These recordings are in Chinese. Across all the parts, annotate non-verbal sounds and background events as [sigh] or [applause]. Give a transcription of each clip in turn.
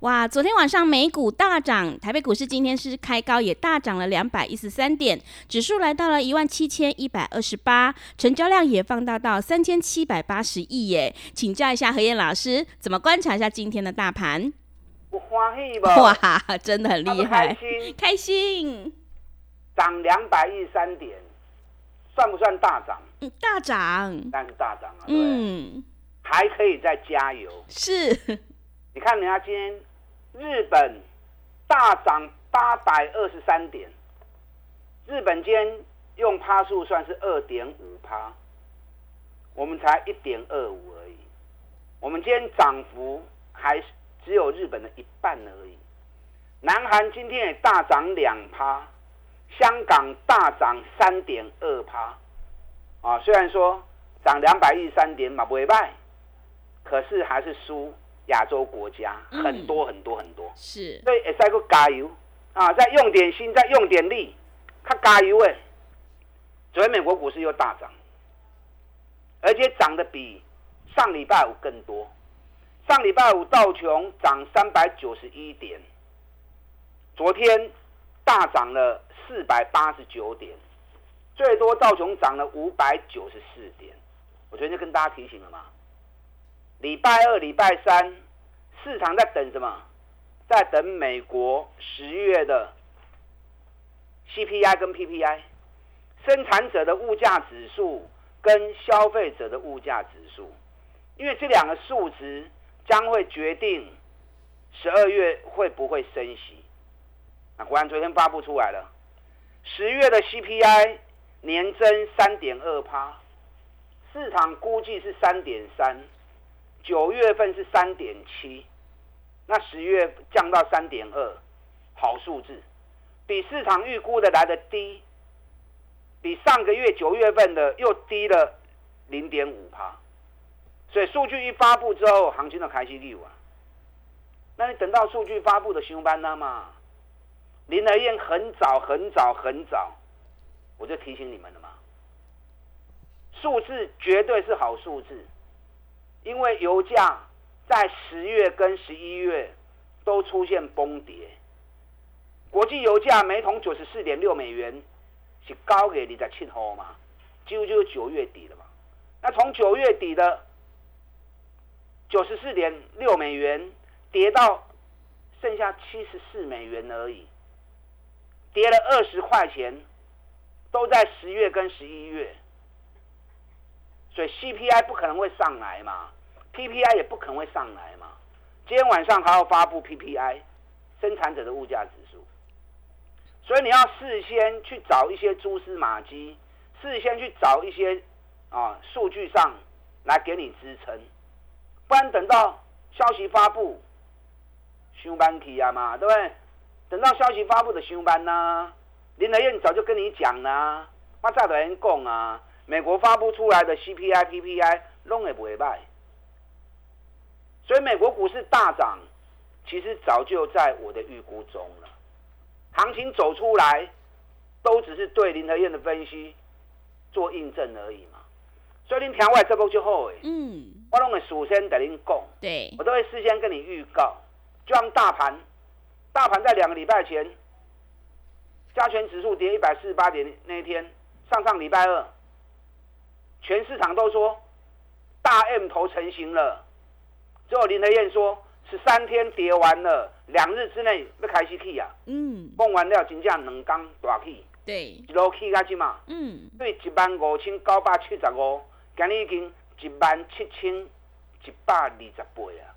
哇，昨天晚上美股大涨，台北股市今天是开高，也大涨了两百一十三点，指数来到了一万七千一百二十八，成交量也放大到三千七百八十亿耶。请教一下何燕老师，怎么观察一下今天的大盘？我欢喜吧？哇，真的很厉害，开心，开心，涨两百一十三点，算不算大涨？嗯，大涨，但是大涨啊，嗯，还可以再加油。是，你看人家今天。日本大涨八百二十三点，日本间用趴数算是二点五趴，我们才一点二五而已。我们今天涨幅还是只有日本的一半而已。南韩今天也大涨两趴，香港大涨三点二趴。啊，虽然说涨两百一十三点嘛不会败，可是还是输。亚洲国家很多很多很多，是，所以也再个加油啊！再用点心，再用点力，看加油哎！昨天美国股市又大涨，而且涨得比上礼拜五更多。上礼拜五道琼涨三百九十一点，昨天大涨了四百八十九点，最多道琼涨了五百九十四点。我昨天就跟大家提醒了嘛。礼拜二、礼拜三，市场在等什么？在等美国十月的 CPI 跟 PPI，生产者的物价指数跟消费者的物价指数，因为这两个数值将会决定十二月会不会升息。那果然昨天发布出来了，十月的 CPI 年增三点二趴，市场估计是三点三。九月份是三点七，那十月降到三点二，好数字，比市场预估的来的低，比上个月九月份的又低了零点五趴，所以数据一发布之后，行情的开心率啊，那你等到数据发布的新班呢嘛，林德燕很早很早很早，我就提醒你们了嘛，数字绝对是好数字。因为油价在十月跟十一月都出现崩跌，国际油价每桶九十四点六美元，是高给你在七号嘛，几乎就是九月底了嘛。那从九月底的九十四点六美元跌到剩下七十四美元而已，跌了二十块钱，都在十月跟十一月。所以 CPI 不可能会上来嘛，PPI 也不可能会上来嘛。今天晚上还要发布 PPI，生产者的物价指数。所以你要事先去找一些蛛丝马迹，事先去找一些啊数据上来给你支撑，不然等到消息发布，休班期啊嘛，对不对？等到消息发布的休班呢，林德燕早就跟你讲啦，我早就跟你讲啊。美国发布出来的 CPI、PPI 弄也不会败，所以美国股市大涨，其实早就在我的预估中了。行情走出来，都只是对林和燕的分析做印证而已嘛。所以您调外这波就好诶。嗯，我拢会事先跟您讲，对我都会事先跟你预告。就像大盘，大盘在两个礼拜前，加权指数跌一百四十八点那一天，上上礼拜二。全市场都说大 M 头成型了，最后林德燕说十三天跌完了，两日之内要开始去啊。嗯，讲完了真正两缸大起，对，一路起下去嘛。嗯，对，一万五千九百七十五，今日已经一万七千一百二十八啊，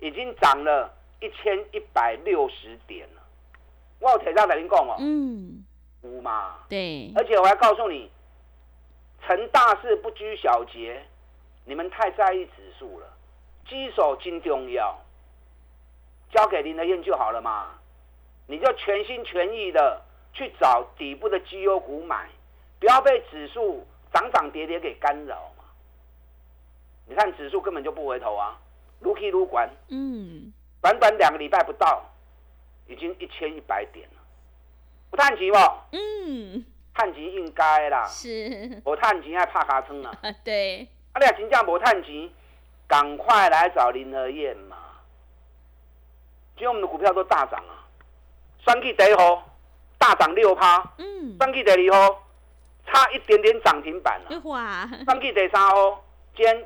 已经涨了一千一百六十点了。我有提早跟您讲哦，嗯，有嘛。对，而且我还告诉你，成大事不拘小节，你们太在意指数了，基手金重要，交给林德燕就好了嘛。你就全心全意的去找底部的绩优股买，不要被指数涨涨跌跌给干扰嘛。你看指数根本就不回头啊，撸 K 撸管，嗯，短短两个礼拜不到，已经一千一百点了，不探钱不？嗯，探钱应该啦，是，无探钱爱拍卡撑啊。啊，[laughs] 对，啊，你若真正无探钱，赶快来找林和燕嘛。今天我们的股票都大涨啊，双 K 第一号大涨六趴，嗯，双 K 第二号差一点点涨停板了、哇，双 K 第三号今天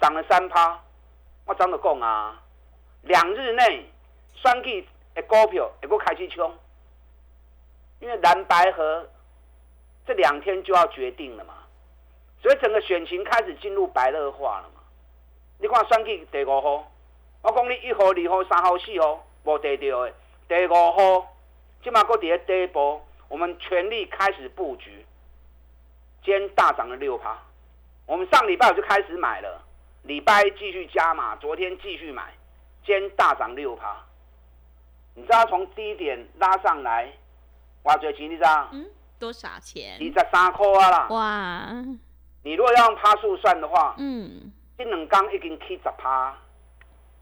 涨了三趴，我怎么讲啊？两日内双 K 的股票也够开始冲，因为蓝白河这两天就要决定了嘛，所以整个选情开始进入白热化了嘛。你看选举第五号，我讲你一号、二号、三号、四号无得到的，第五号即马搁伫咧第一波，我们全力开始布局，今天大涨了六趴。我们上礼拜我就开始买了，礼拜一继续加码，昨天继续买，今天大涨六趴。你知道从低点拉上来，挖最钱你知道？嗯，多少钱二？十三块啊啦！哇，你如果要用趴数算的话，嗯，这两天已经起十趴，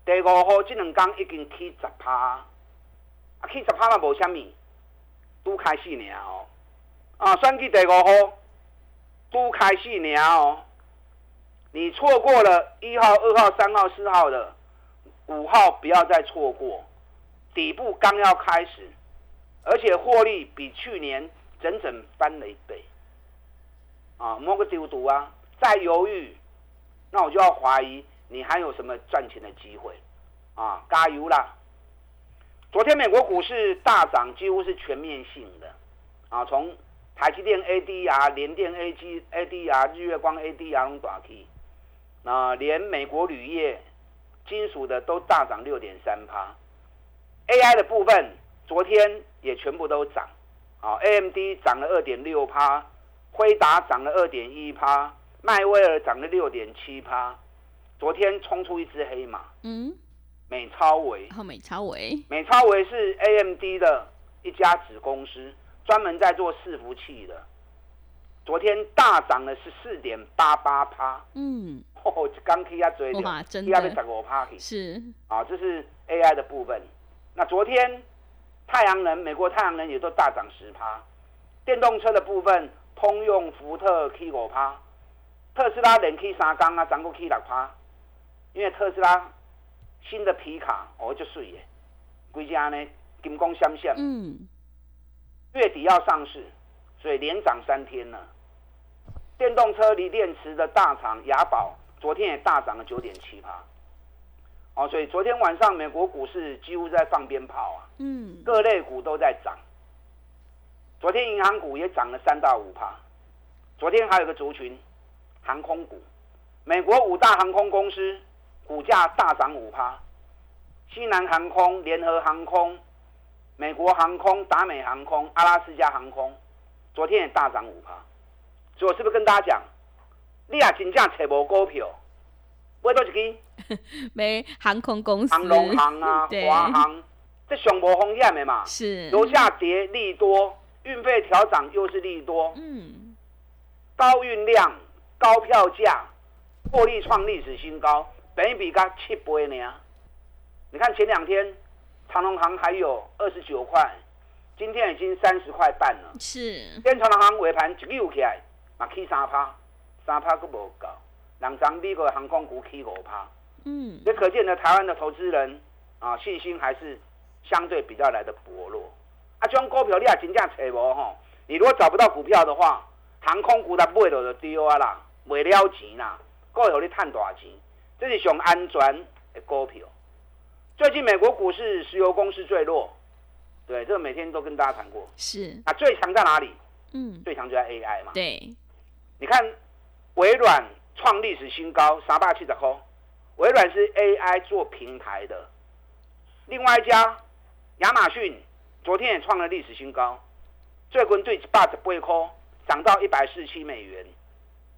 第五号这两天已经起十趴，啊起十趴嘛无虾米，拄开始尔哦。啊，选举第五号拄开始尔哦。你错过了一号、二号、三号、四号的，五号不要再错过。底部刚要开始，而且获利比去年整整翻了一倍。啊，摸个丢毒啊！再犹豫，那我就要怀疑你还有什么赚钱的机会啊！加油啦！昨天美国股市大涨，几乎是全面性的啊，从台积电 ADR、联电 AG、ADR、日月光 ADR 拢大起，那连美国铝业、金属的都大涨六点三趴，AI 的部分昨天也全部都涨，啊，AMD 涨了二点六趴。辉达涨了二点一趴，迈威尔涨了六点七趴。昨天冲出一只黑马，嗯，美超维。后美超维，美超维是 AMD 的一家子公司，专门在做伺服器的。昨天大涨了十四点八八趴，嗯，[laughs] 哦，刚 K 下追哇真的压被十五趴去。是，啊，这是 AI 的部分。那昨天太阳能，美国太阳能也都大涨十趴。电动车的部分，通用、福特 K 五趴，特斯拉连 K 三缸啊，涨过 K 六趴。因为特斯拉新的皮卡哦就水耶，规家呢金光相闪，嗯，月底要上市，所以连涨三天了。电动车锂电池的大厂雅宝，昨天也大涨了九点七趴。哦，所以昨天晚上美国股市几乎在放鞭炮啊，嗯，各类股都在涨。昨天银行股也涨了三到五趴。昨天还有个族群，航空股，美国五大航空公司股价大涨五趴，西南航空、联合航空、美国航空、达美航空、阿拉斯加航空，昨天也大涨五趴。所以我是不是跟大家讲，你也真正找无股票，买多一支 [laughs] 没航空公司，航龙航啊、[laughs] 对。华航，这上无风险的嘛。是，楼下跌利多，运费调涨又是利多，嗯，高运量、高票价，获利创历史新高，本一比刚七倍呢。你看前两天长隆行还有二十九块，今天已经三十块半了。是，今天长隆行尾盘一溜起来，嘛起三趴，三趴都无够，两张美国的航空股起五趴。嗯，也可见呢，台湾的投资人啊，信心还是相对比较来的薄弱。啊，这种股票你也真正找无吼，你如果找不到股票的话，航空股它买到就丢啊啦，卖了钱啦，够互你赚大钱，这是上安全的股票。最近美国股市石油公司最弱，对，这个每天都跟大家谈过。是，啊，最强在哪里？嗯，最强就在 AI 嘛。对，你看，微软创历史新高，三百七十块。微软是 AI 做平台的，另外一家亚马逊昨天也创了历史新高。最近对一百十八块涨到一百四十七美元。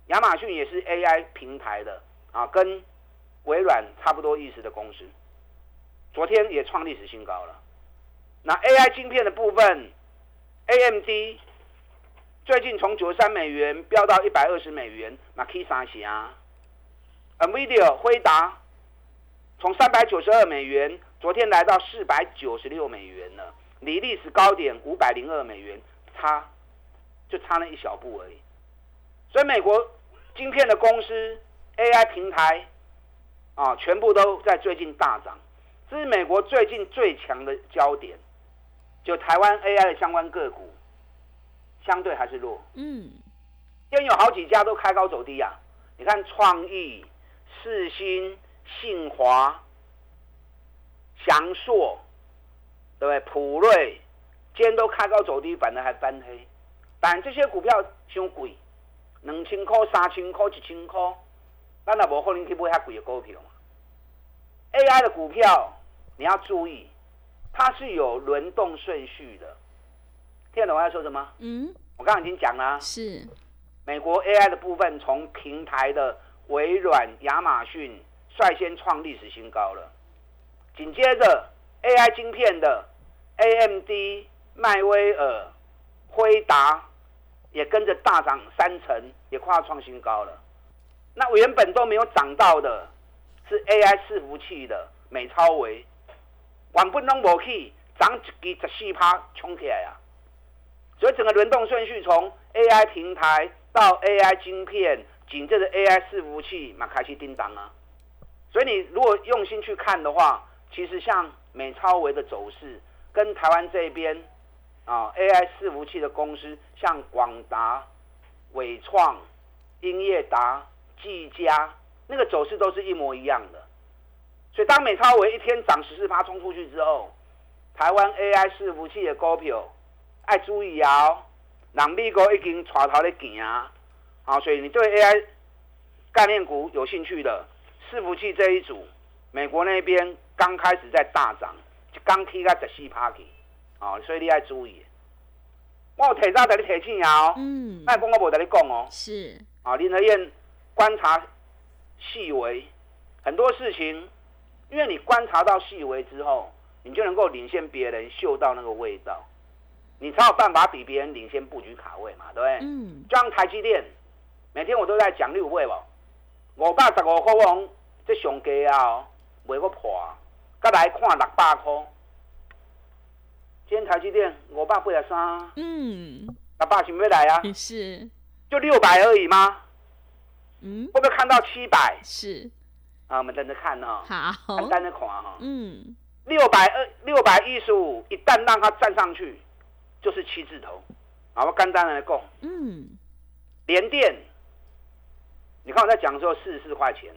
亚马逊也是 AI 平台的啊，跟微软差不多意思的公司，昨天也创历史新高了。那 AI 晶片的部分，AMD 最近从九十三美元飙到一百二十美元，那 K 三啊。NVIDIA 辉达从三百九十二美元，昨天来到四百九十六美元了，离历史高点五百零二美元差就差了一小步而已。所以美国晶片的公司 AI 平台啊，全部都在最近大涨，这是美国最近最强的焦点。就台湾 AI 的相关个股相对还是弱，嗯，今天有好几家都开高走低啊。你看创意。四新、信华、翔硕，对不对？普瑞，今天都开高走低，反而还翻黑。但这些股票太贵，两千块、三千块、一千块，咱也无可能去买遐贵的股票嘛。AI 的股票你要注意，它是有轮动顺序的。听得懂我在说什么？嗯，我刚刚已经讲了，是美国 AI 的部分从平台的。微软、亚马逊率先创历史新高了，紧接着 AI 晶片的 AMD、迈威尔、辉达也跟着大涨三成，也快要创新高了。那原本都没有涨到的，是 AI 伺服器的美超维，原本拢无去涨一支十四趴冲起来啊！所以整个轮动顺序从 AI 平台到 AI 晶片。紧接着 AI 伺服器嘛开始叮当啊，所以你如果用心去看的话，其实像美超维的走势，跟台湾这边啊 AI 伺服器的公司，像广达、伟创、英业达、技嘉，那个走势都是一模一样的。所以当美超维一天涨十四趴冲出去之后，台湾 AI 伺服器的股票爱注意哦，人美国已经带头咧行。好，所以你对 AI 概念股有兴趣的，伺服器这一组，美国那边刚开始在大涨，刚起个十四趴去，哦，所以你要注意。我有提早在你提醒啊，嗯，那讲我无在你讲哦，是，啊，林和燕观察细微，很多事情，因为你观察到细微之后，你就能够领先别人，嗅到那个味道，你才有办法比别人领先布局卡位嘛，对不对？嗯，就像台积电。每天我都在讲，你有买无？五百十五块王，这上低啊，袂个破，再来看六百块。今天台积电五百八十三，嗯，六百是要来啊？是，就六百而已吗？嗯，会不会看到七百？是，啊，我们等着看哦。好，等等着看哈。嗯，六百二，六百一十五，一旦让它站上去，就是七字头。好，我简单来讲，嗯，连电。你看我在讲的时候四十四块钱，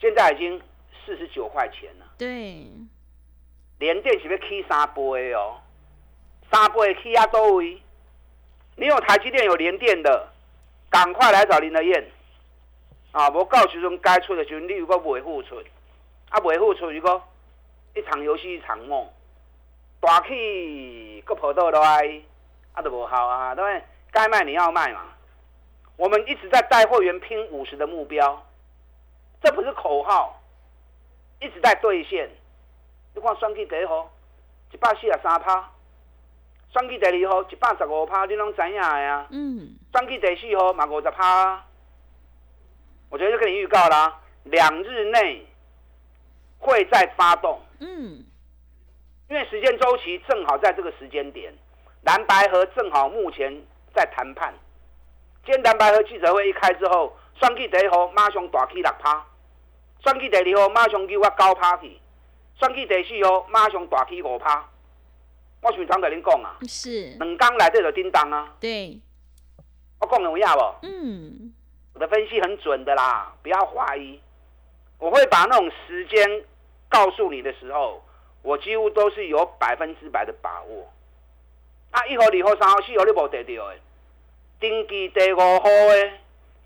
现在已经四十九块钱了。对，连电是要起三倍哦，三倍起啊多位？你有台积电有连电的，赶快来找林德燕啊！无到时阵该出的时阵，你如果未付出，啊未付出如果一场游戏一场梦，大起个跑道来，啊都无效啊，对？该卖你要卖嘛。我们一直在带会员拼五十的目标，这不是口号，一直在兑现。你看双 K 第一号一百四十三趴，双 K 第二号一百十五趴，你拢知影的啊？嗯。双 K 第四号嘛五十趴，我觉得就跟你预告啦，两日内会再发动。嗯。因为时间周期正好在这个时间点，蓝白河正好目前在谈判。今天蓝白河记者会一开之后，选举第一号马上大起六趴，选举第二号马上叫我九趴去，选举第四号马上大起五趴。我是常跟恁讲啊，是两工来这就叮当啊。对，我讲有影不？嗯，我的分析很准的啦，不要怀疑。我会把那种时间告诉你的时候，我几乎都是有百分之百的把握。啊，一号、二号、三号、四号你无得到的。登记第五号的，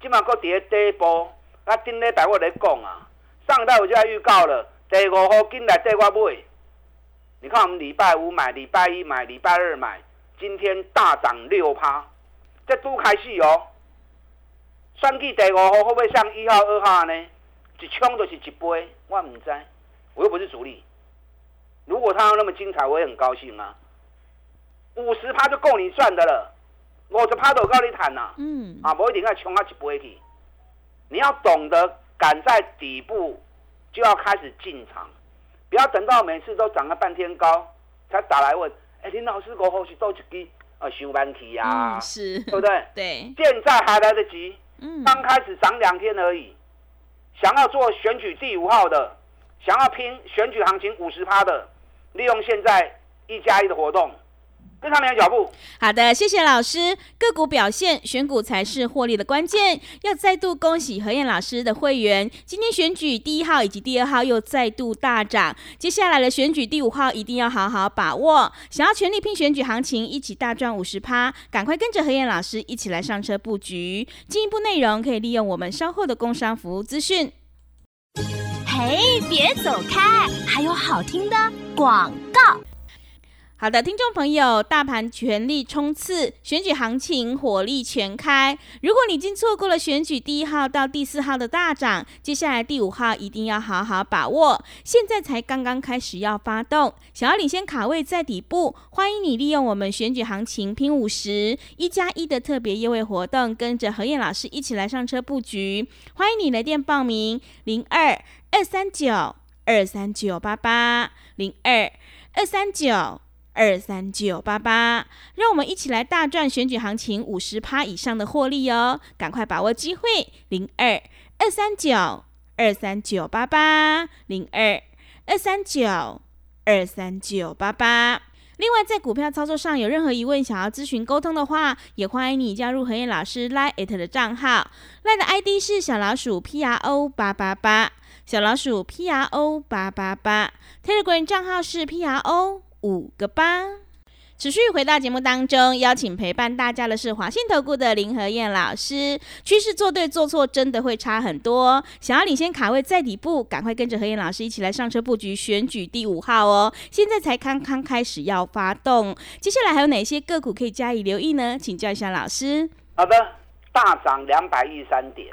即嘛搁伫咧底部。啊，顶礼拜我咧讲啊，上代我就预告了，第五号进来缀我买。你看我们礼拜五买，礼拜一买，礼拜二买，今天大涨六趴，这都开始哦。算计第五号会不会像一号、二号呢？一冲就是一杯，我唔知，我又不是主力。如果他要那么精彩，我也很高兴啊。五十趴就够你赚的了，五十趴都够你谈呐。嗯，啊，不一定要冲啊一杯去。你要懂得赶在底部就要开始进场，不要等到每次都涨了半天高才打来问。哎，林老师，我后续都一支啊，上班期呀，嗯是，对不对？[laughs] 对，现在还来得及，嗯，刚开始涨两天而已。想要做选举第五号的，想要拼选举行情五十趴的，利用现在一加一的活动，跟上你的脚步。好的，谢谢老师。个股表现，选股才是获利的关键。要再度恭喜何燕老师的会员，今天选举第一号以及第二号又再度大涨。接下来的选举第五号一定要好好把握。想要全力拼选举行情，一起大赚五十趴，赶快跟着何燕老师一起来上车布局。进一步内容可以利用我们稍后的工商服务资讯。嘿，别走开，还有好听的广告。好的，听众朋友，大盘全力冲刺，选举行情火力全开。如果你已经错过了选举第一号到第四号的大涨，接下来第五号一定要好好把握。现在才刚刚开始要发动，想要领先卡位在底部，欢迎你利用我们选举行情拼五十一加一的特别优惠活动，跟着何燕老师一起来上车布局。欢迎你来电报名：零二二三九二三九八八零二二三九。二三九八八，让我们一起来大赚选举行情五十趴以上的获利哦！赶快把握机会，零二二三九二三九八八，零二二三九二三九八八。另外，在股票操作上有任何疑问，想要咨询沟通的话，也欢迎你加入何燕老师 Line at 的账号，Line 的 ID 是小老鼠 P R O 八八八，小老鼠 P R O 八八八，Telegram 账号是 P R O。五个八，持续回到节目当中，邀请陪伴大家的是华信投顾的林和燕老师。趋势做对做错，真的会差很多。想要领先卡位在底部，赶快跟着何燕老师一起来上车布局选举第五号哦！现在才刚刚开始要发动，接下来还有哪些个股可以加以留意呢？请教一下老师。好的，大涨两百一十三点，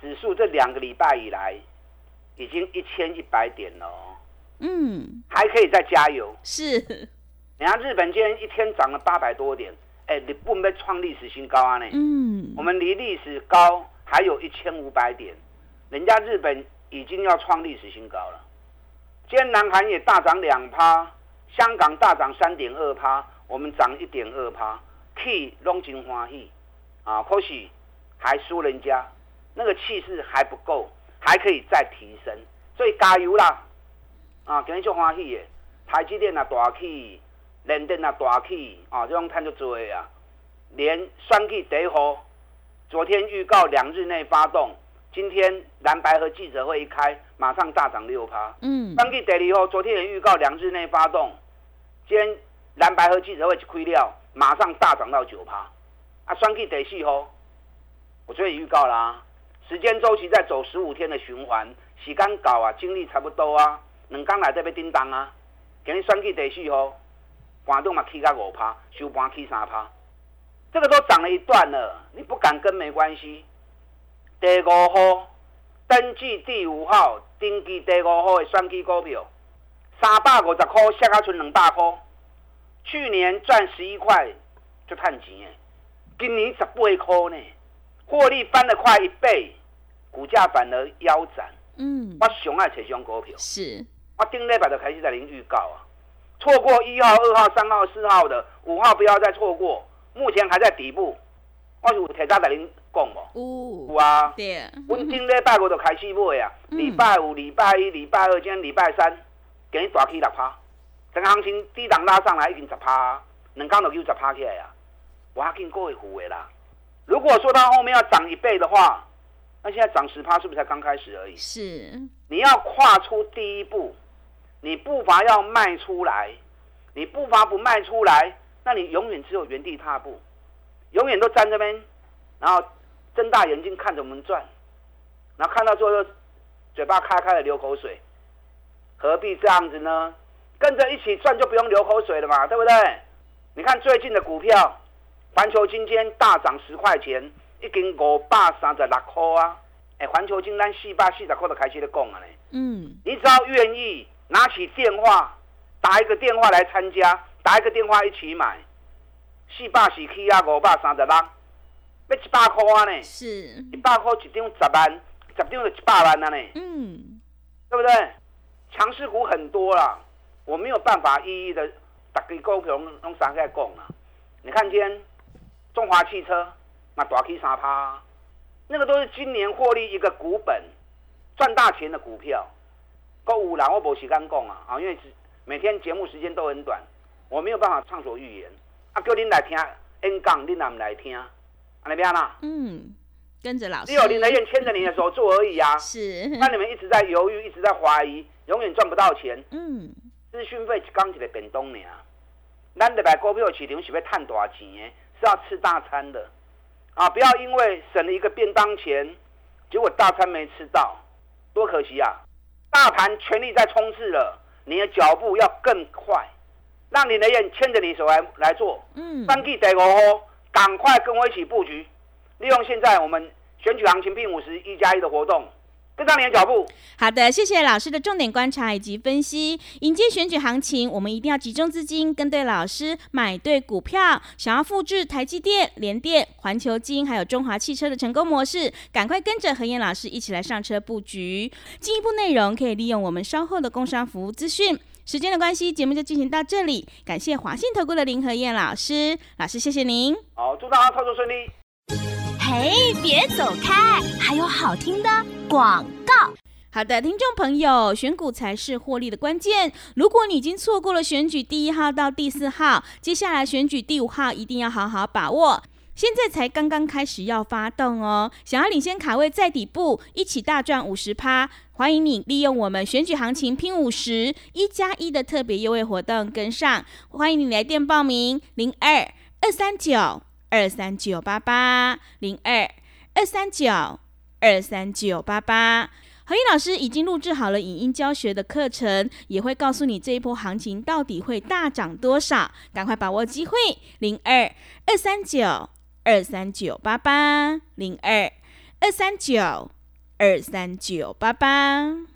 指数这两个礼拜以来已经一千一百点了。嗯，还可以再加油。是，你看日本今天一天涨了八百多点，哎，你不没创历史新高啊呢？嗯，我们离历史高还有一千五百点，人家日本已经要创历史新高了。今天南韩也大涨两趴，香港大涨三点二趴，我们涨一点二趴，K 龙金欢喜啊，可惜还输人家，那个气势还不够，还可以再提升，所以加油啦！啊，今日足欢喜的，台积电啊大起，联电啊大起，啊，这种看就多啊。连双 K 第一号，昨天预告两日内发动，今天蓝白和记者会一开，马上大涨六趴。嗯，双 K 第二号，昨天也预告两日内发动，今天蓝白和记者会一开了，马上大涨到九趴。啊，双 K 第四号，我昨天也预告啦、时间周期在走十五天的循环，时间搞啊，精力差不多啊。两天内底要叮当啊！今日选举第四号，盘中嘛起到五趴，收盘起三趴，这个都涨了一段了，你不敢跟没关系。第五号登记第五号，登记第五号的选举股票，三百五十块，下下剩两百块。去年赚十一块就赚钱诶，今年十八块呢，获利翻了快一倍，股价反而腰斩。嗯，我上爱找这种股票。是，我顶礼拜就开始在零预告啊，错过一号、二号、三号、四号的，五号不要再错过。目前还在底部，我是有提早在您讲无？有哦，啊，对，阮顶礼拜我就开始买啊，嗯礼拜五、礼拜一、礼拜二，今天礼拜三，给你大起六趴，整个行情低档拉上来已经十趴，两天就又十趴起来啊，我还紧过会付的啦。如果说它后面要涨一倍的话，那现在涨十趴是不是才刚开始而已？是，你要跨出第一步，你步伐要迈出来，你步伐不迈出来，那你永远只有原地踏步，永远都站这边，然后睁大眼睛看着我们转，然后看到最后就嘴巴开开的流口水，何必这样子呢？跟着一起转就不用流口水了嘛，对不对？你看最近的股票，环球金今天大涨十块钱，已经五百三十六块啊！哎，环球金单四百四十块都开始在讲了呢。嗯，你只要愿意拿起电话，打一个电话来参加，打一个电话一起买，四百四起啊，五百三十六，要一百块啊呢！是，一百块一张十万，十张就一百万了呢，嗯，对不对？强势股很多啦，我没有办法一一的大家股票拢拢三个讲啊。你看今天中华汽车那大起三趴，那个都是今年获利一个股本赚大钱的股票。购物啦，我无时间讲啊，啊，因为每天节目时间都很短，我没有办法畅所欲言。啊，叫您来听演讲，您也唔来听，安尼边啦？嗯，跟着老师，只有林德燕牵着你的手做而已啊。[laughs] 是，那你们一直在犹豫，一直在怀疑，永远赚不到钱。嗯，资讯费一刚一个便当呢。咱的买股票市场是要赚大钱的，是要吃大餐的啊！不要因为省了一个便当钱，结果大餐没吃到，多可惜啊！大盘全力在冲刺了，你的脚步要更快，让你的人牵着你手来来做。嗯，三 G 第五号，赶快跟我一起布局，利用现在我们选举行情拼五十一加一的活动，跟上你的脚步。好的，谢谢老师的重点观察以及分析。迎接选举行情，我们一定要集中资金，跟对老师，买对股票。想要复制台积电、联电、环球金还有中华汽车的成功模式，赶快跟着何燕老师一起来上车布局。进一步内容可以利用我们稍后的工商服务资讯。时间的关系，节目就进行到这里。感谢华信投顾的林何燕老师，老师谢谢您。好，祝大家操作顺利。嘿，别走开，还有好听的广告。好的，听众朋友，选股才是获利的关键。如果你已经错过了选举第一号到第四号，接下来选举第五号一定要好好把握。现在才刚刚开始要发动哦，想要领先卡位在底部，一起大赚五十趴，欢迎你利用我们选举行情拼五十一加一的特别优惠活动跟上，欢迎你来电报名零二二三九二三九八八零二二三九二三九八八。何燕老师已经录制好了影音教学的课程，也会告诉你这一波行情到底会大涨多少，赶快把握机会，零二二三九二三九八八零二二三九二三九八八。